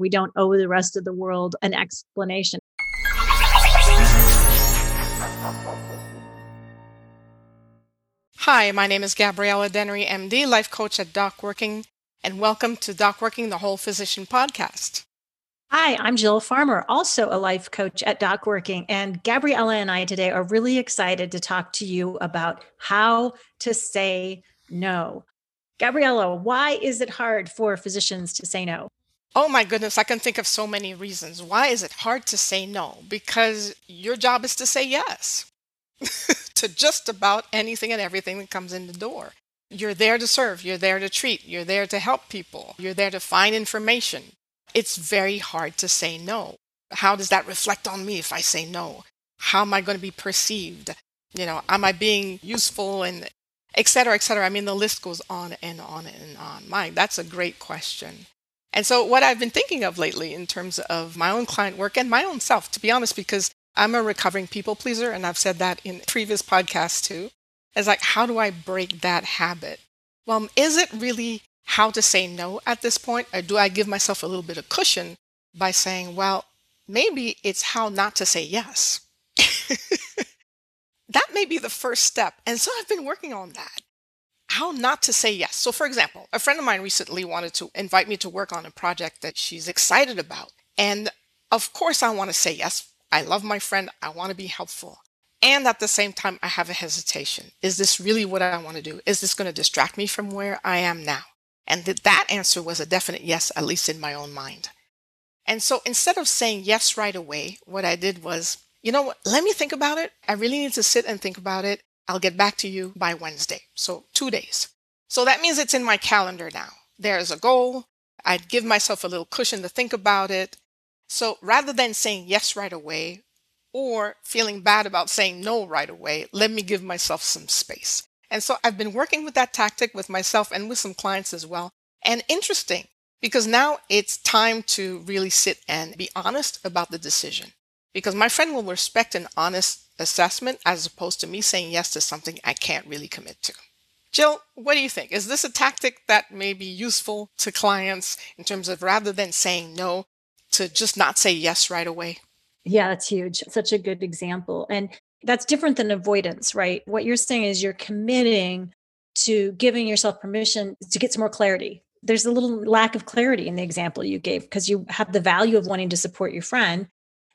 We don't owe the rest of the world an explanation. Hi, my name is Gabriella Dennery, MD, life coach at Doc Working, and welcome to Doc Working, the Whole Physician podcast. Hi, I'm Jill Farmer, also a life coach at Doc Working. And Gabriella and I today are really excited to talk to you about how to say no. Gabriella, why is it hard for physicians to say no? Oh my goodness, I can think of so many reasons. Why is it hard to say no? Because your job is to say yes to just about anything and everything that comes in the door. You're there to serve, you're there to treat, you're there to help people, you're there to find information. It's very hard to say no. How does that reflect on me if I say no? How am I going to be perceived? You know, am I being useful and et cetera, et cetera? I mean, the list goes on and on and on. My, that's a great question. And so, what I've been thinking of lately in terms of my own client work and my own self, to be honest, because I'm a recovering people pleaser, and I've said that in previous podcasts too, is like, how do I break that habit? Well, is it really how to say no at this point, or do I give myself a little bit of cushion by saying, well, maybe it's how not to say yes? that may be the first step. And so I've been working on that how not to say yes. So, for example, a friend of mine recently wanted to invite me to work on a project that she's excited about. And of course, I want to say yes. I love my friend. I want to be helpful. And at the same time, I have a hesitation. Is this really what I want to do? Is this going to distract me from where I am now? And th- that answer was a definite yes, at least in my own mind. And so instead of saying yes right away, what I did was, you know what, let me think about it. I really need to sit and think about it. I'll get back to you by Wednesday. So two days. So that means it's in my calendar now. There's a goal. I'd give myself a little cushion to think about it. So rather than saying yes right away or feeling bad about saying no right away, let me give myself some space. And so I've been working with that tactic with myself and with some clients as well. And interesting because now it's time to really sit and be honest about the decision. Because my friend will respect an honest assessment as opposed to me saying yes to something I can't really commit to. Jill, what do you think? Is this a tactic that may be useful to clients in terms of rather than saying no, to just not say yes right away? Yeah, that's huge. Such a good example. And that's different than avoidance, right? What you're saying is you're committing to giving yourself permission to get some more clarity. There's a little lack of clarity in the example you gave because you have the value of wanting to support your friend,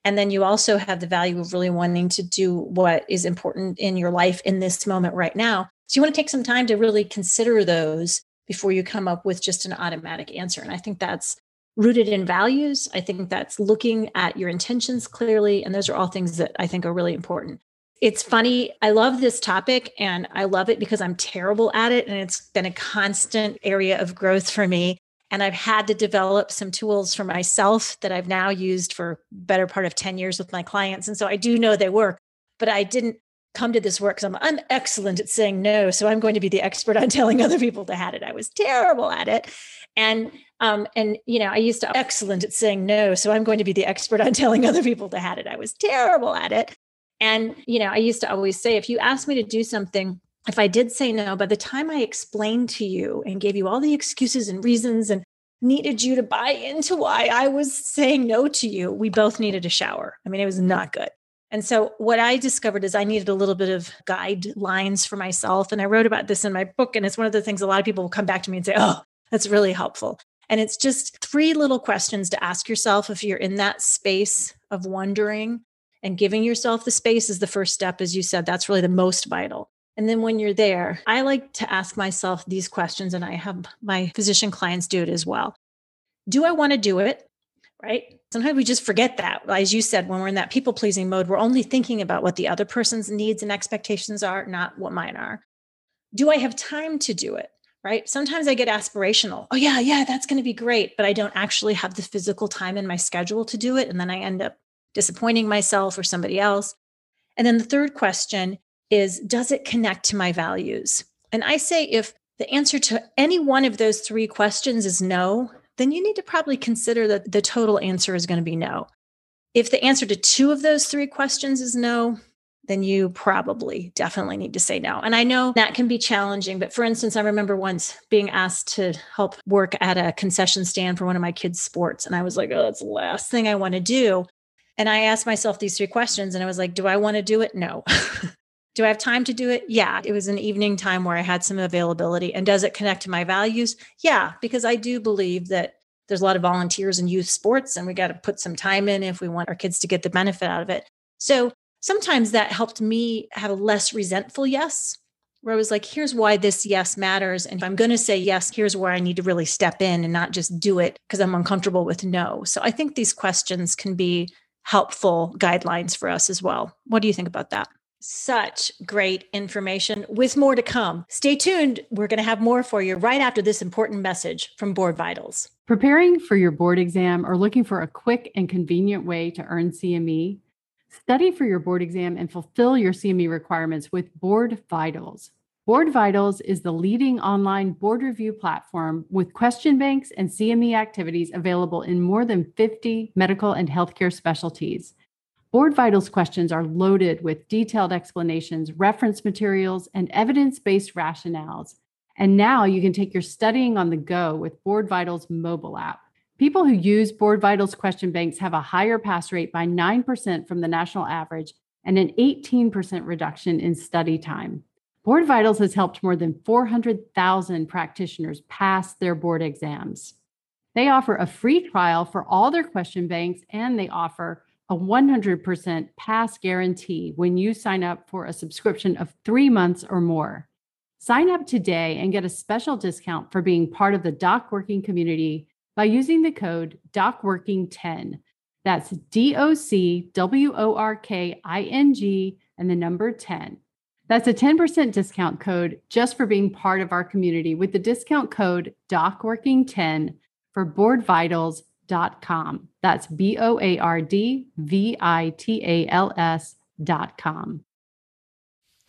and then you also have the value of really wanting to do what is important in your life in this moment right now. So you want to take some time to really consider those before you come up with just an automatic answer. And I think that's rooted in values. I think that's looking at your intentions clearly. And those are all things that I think are really important. It's funny. I love this topic and I love it because I'm terrible at it. And it's been a constant area of growth for me. And I've had to develop some tools for myself that I've now used for better part of 10 years with my clients. And so I do know they work, but I didn't come to this work because I'm, I'm excellent at saying no. So I'm going to be the expert on telling other people to have it. I was terrible at it. And um, and you know, I used to excellent at saying no. So I'm going to be the expert on telling other people to have it. I was terrible at it. And you know, I used to always say, if you ask me to do something if I did say no, by the time I explained to you and gave you all the excuses and reasons and needed you to buy into why I was saying no to you, we both needed a shower. I mean, it was not good. And so, what I discovered is I needed a little bit of guidelines for myself. And I wrote about this in my book. And it's one of the things a lot of people will come back to me and say, Oh, that's really helpful. And it's just three little questions to ask yourself if you're in that space of wondering and giving yourself the space is the first step. As you said, that's really the most vital. And then when you're there, I like to ask myself these questions, and I have my physician clients do it as well. Do I want to do it? Right? Sometimes we just forget that. As you said, when we're in that people pleasing mode, we're only thinking about what the other person's needs and expectations are, not what mine are. Do I have time to do it? Right? Sometimes I get aspirational. Oh, yeah, yeah, that's going to be great. But I don't actually have the physical time in my schedule to do it. And then I end up disappointing myself or somebody else. And then the third question is Does it connect to my values? And I say if the answer to any one of those three questions is no, then you need to probably consider that the total answer is going to be no. If the answer to two of those three questions is no, then you probably definitely need to say no. And I know that can be challenging, but for instance, I remember once being asked to help work at a concession stand for one of my kids' sports. And I was like, oh, that's the last thing I want to do. And I asked myself these three questions and I was like, do I want to do it? No. do I have time to do it? Yeah. It was an evening time where I had some availability. And does it connect to my values? Yeah, because I do believe that there's a lot of volunteers in youth sports and we got to put some time in if we want our kids to get the benefit out of it. So sometimes that helped me have a less resentful yes, where I was like, here's why this yes matters. And if I'm going to say yes, here's where I need to really step in and not just do it because I'm uncomfortable with no. So I think these questions can be helpful guidelines for us as well. What do you think about that? Such great information with more to come. Stay tuned. We're going to have more for you right after this important message from Board Vitals. Preparing for your board exam or looking for a quick and convenient way to earn CME? Study for your board exam and fulfill your CME requirements with Board Vitals. Board Vitals is the leading online board review platform with question banks and CME activities available in more than 50 medical and healthcare specialties. Board Vitals questions are loaded with detailed explanations, reference materials, and evidence based rationales. And now you can take your studying on the go with Board Vitals mobile app. People who use Board Vitals question banks have a higher pass rate by 9% from the national average and an 18% reduction in study time. Board Vitals has helped more than 400,000 practitioners pass their board exams. They offer a free trial for all their question banks, and they offer a 100% pass guarantee when you sign up for a subscription of three months or more. Sign up today and get a special discount for being part of the Doc Working community by using the code DocWorking10. That's D O C W O R K I N G and the number 10. That's a 10% discount code just for being part of our community with the discount code DocWorking10 for boardvitals.com. That's B O A R D V I T A L S dot com.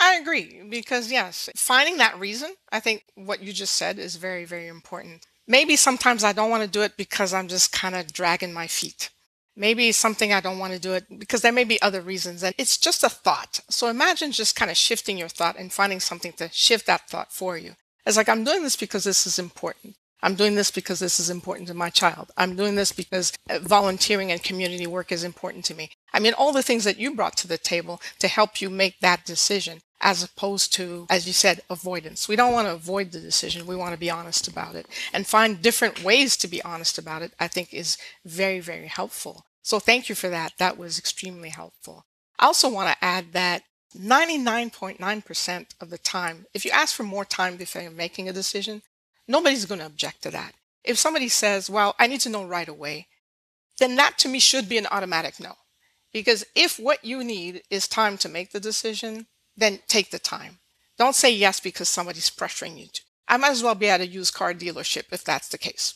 I agree because, yes, finding that reason, I think what you just said is very, very important. Maybe sometimes I don't want to do it because I'm just kind of dragging my feet. Maybe something I don't want to do it because there may be other reasons and it's just a thought. So imagine just kind of shifting your thought and finding something to shift that thought for you. It's like, I'm doing this because this is important. I'm doing this because this is important to my child. I'm doing this because uh, volunteering and community work is important to me. I mean, all the things that you brought to the table to help you make that decision as opposed to, as you said, avoidance. We don't want to avoid the decision. We want to be honest about it and find different ways to be honest about it, I think is very, very helpful. So thank you for that. That was extremely helpful. I also want to add that 99.9% of the time, if you ask for more time before making a decision, nobody's going to object to that. If somebody says, well, I need to know right away, then that to me should be an automatic no. Because if what you need is time to make the decision, then take the time. Don't say yes because somebody's pressuring you to. I might as well be at a used car dealership if that's the case.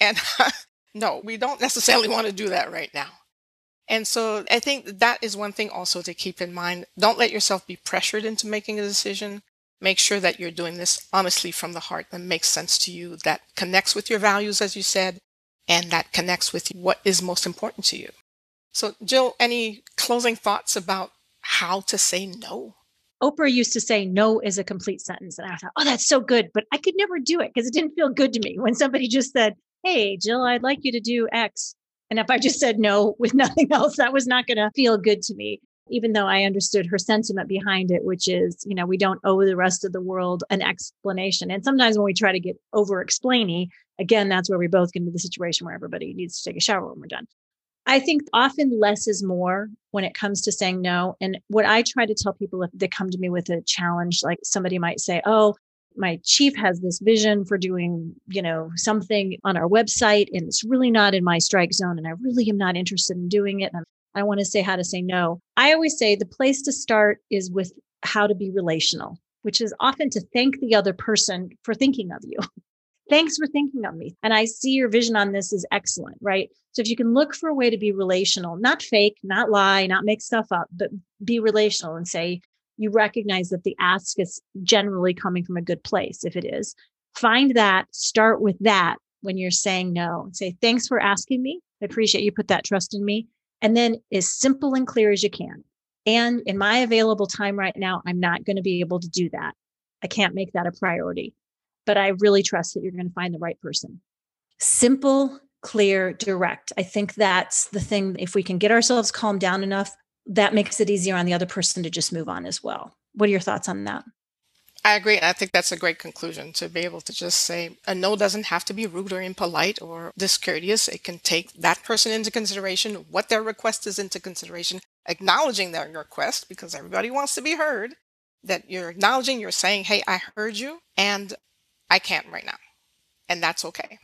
And no, we don't necessarily want to do that right now. And so I think that is one thing also to keep in mind. Don't let yourself be pressured into making a decision. Make sure that you're doing this honestly from the heart that makes sense to you, that connects with your values, as you said, and that connects with what is most important to you. So, Jill, any closing thoughts about how to say no? Oprah used to say no is a complete sentence. And I thought, oh, that's so good. But I could never do it because it didn't feel good to me when somebody just said, hey, Jill, I'd like you to do X. And if I just said no with nothing else, that was not going to feel good to me, even though I understood her sentiment behind it, which is, you know, we don't owe the rest of the world an explanation. And sometimes when we try to get over explaining, again, that's where we both get into the situation where everybody needs to take a shower when we're done. I think often less is more when it comes to saying no. And what I try to tell people if they come to me with a challenge, like somebody might say, Oh, my chief has this vision for doing, you know, something on our website and it's really not in my strike zone and I really am not interested in doing it. And I want to say how to say no. I always say the place to start is with how to be relational, which is often to thank the other person for thinking of you. Thanks for thinking of me. And I see your vision on this is excellent, right? So if you can look for a way to be relational, not fake, not lie, not make stuff up, but be relational and say, you recognize that the ask is generally coming from a good place. If it is, find that, start with that when you're saying no and say, thanks for asking me. I appreciate you put that trust in me. And then as simple and clear as you can. And in my available time right now, I'm not going to be able to do that. I can't make that a priority, but I really trust that you're going to find the right person. Simple, clear, direct. I think that's the thing. If we can get ourselves calmed down enough, that makes it easier on the other person to just move on as well. What are your thoughts on that? I agree. I think that's a great conclusion to be able to just say a no doesn't have to be rude or impolite or discourteous. It can take that person into consideration, what their request is into consideration, acknowledging their request because everybody wants to be heard. That you're acknowledging, you're saying, hey, I heard you and I can't right now. And that's okay.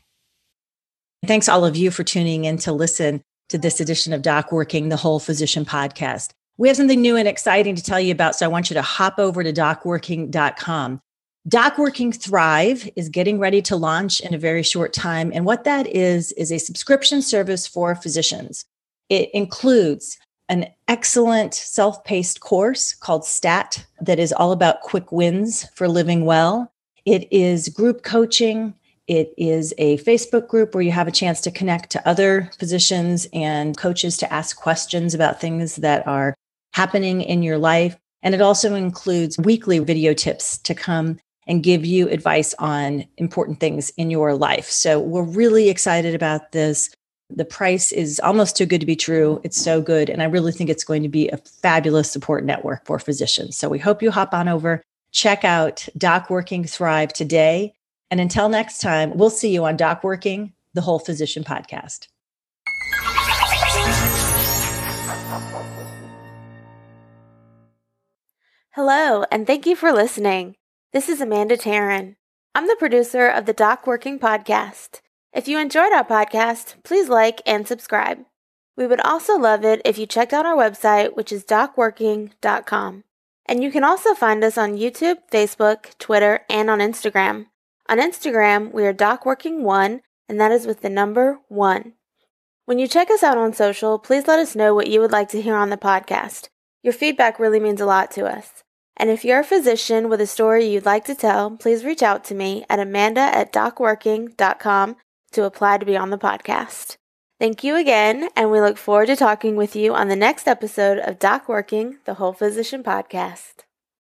Thanks all of you for tuning in to listen to this edition of Doc Working, the Whole Physician podcast. We have something new and exciting to tell you about, so I want you to hop over to docworking.com. DocWorking Thrive is getting ready to launch in a very short time. And what that is, is a subscription service for physicians. It includes an excellent self paced course called STAT that is all about quick wins for living well. It is group coaching. It is a Facebook group where you have a chance to connect to other physicians and coaches to ask questions about things that are happening in your life. And it also includes weekly video tips to come and give you advice on important things in your life. So we're really excited about this. The price is almost too good to be true. It's so good. And I really think it's going to be a fabulous support network for physicians. So we hope you hop on over, check out Doc Working Thrive today. And until next time, we'll see you on Doc Working, the Whole Physician Podcast. Hello, and thank you for listening. This is Amanda Taryn. I'm the producer of the Doc Working Podcast. If you enjoyed our podcast, please like and subscribe. We would also love it if you checked out our website, which is docworking.com. And you can also find us on YouTube, Facebook, Twitter, and on Instagram. On Instagram, we are DocWorking1, and that is with the number 1. When you check us out on social, please let us know what you would like to hear on the podcast. Your feedback really means a lot to us. And if you're a physician with a story you'd like to tell, please reach out to me at amanda at docworking.com to apply to be on the podcast. Thank you again, and we look forward to talking with you on the next episode of Doc Working, the Whole Physician Podcast.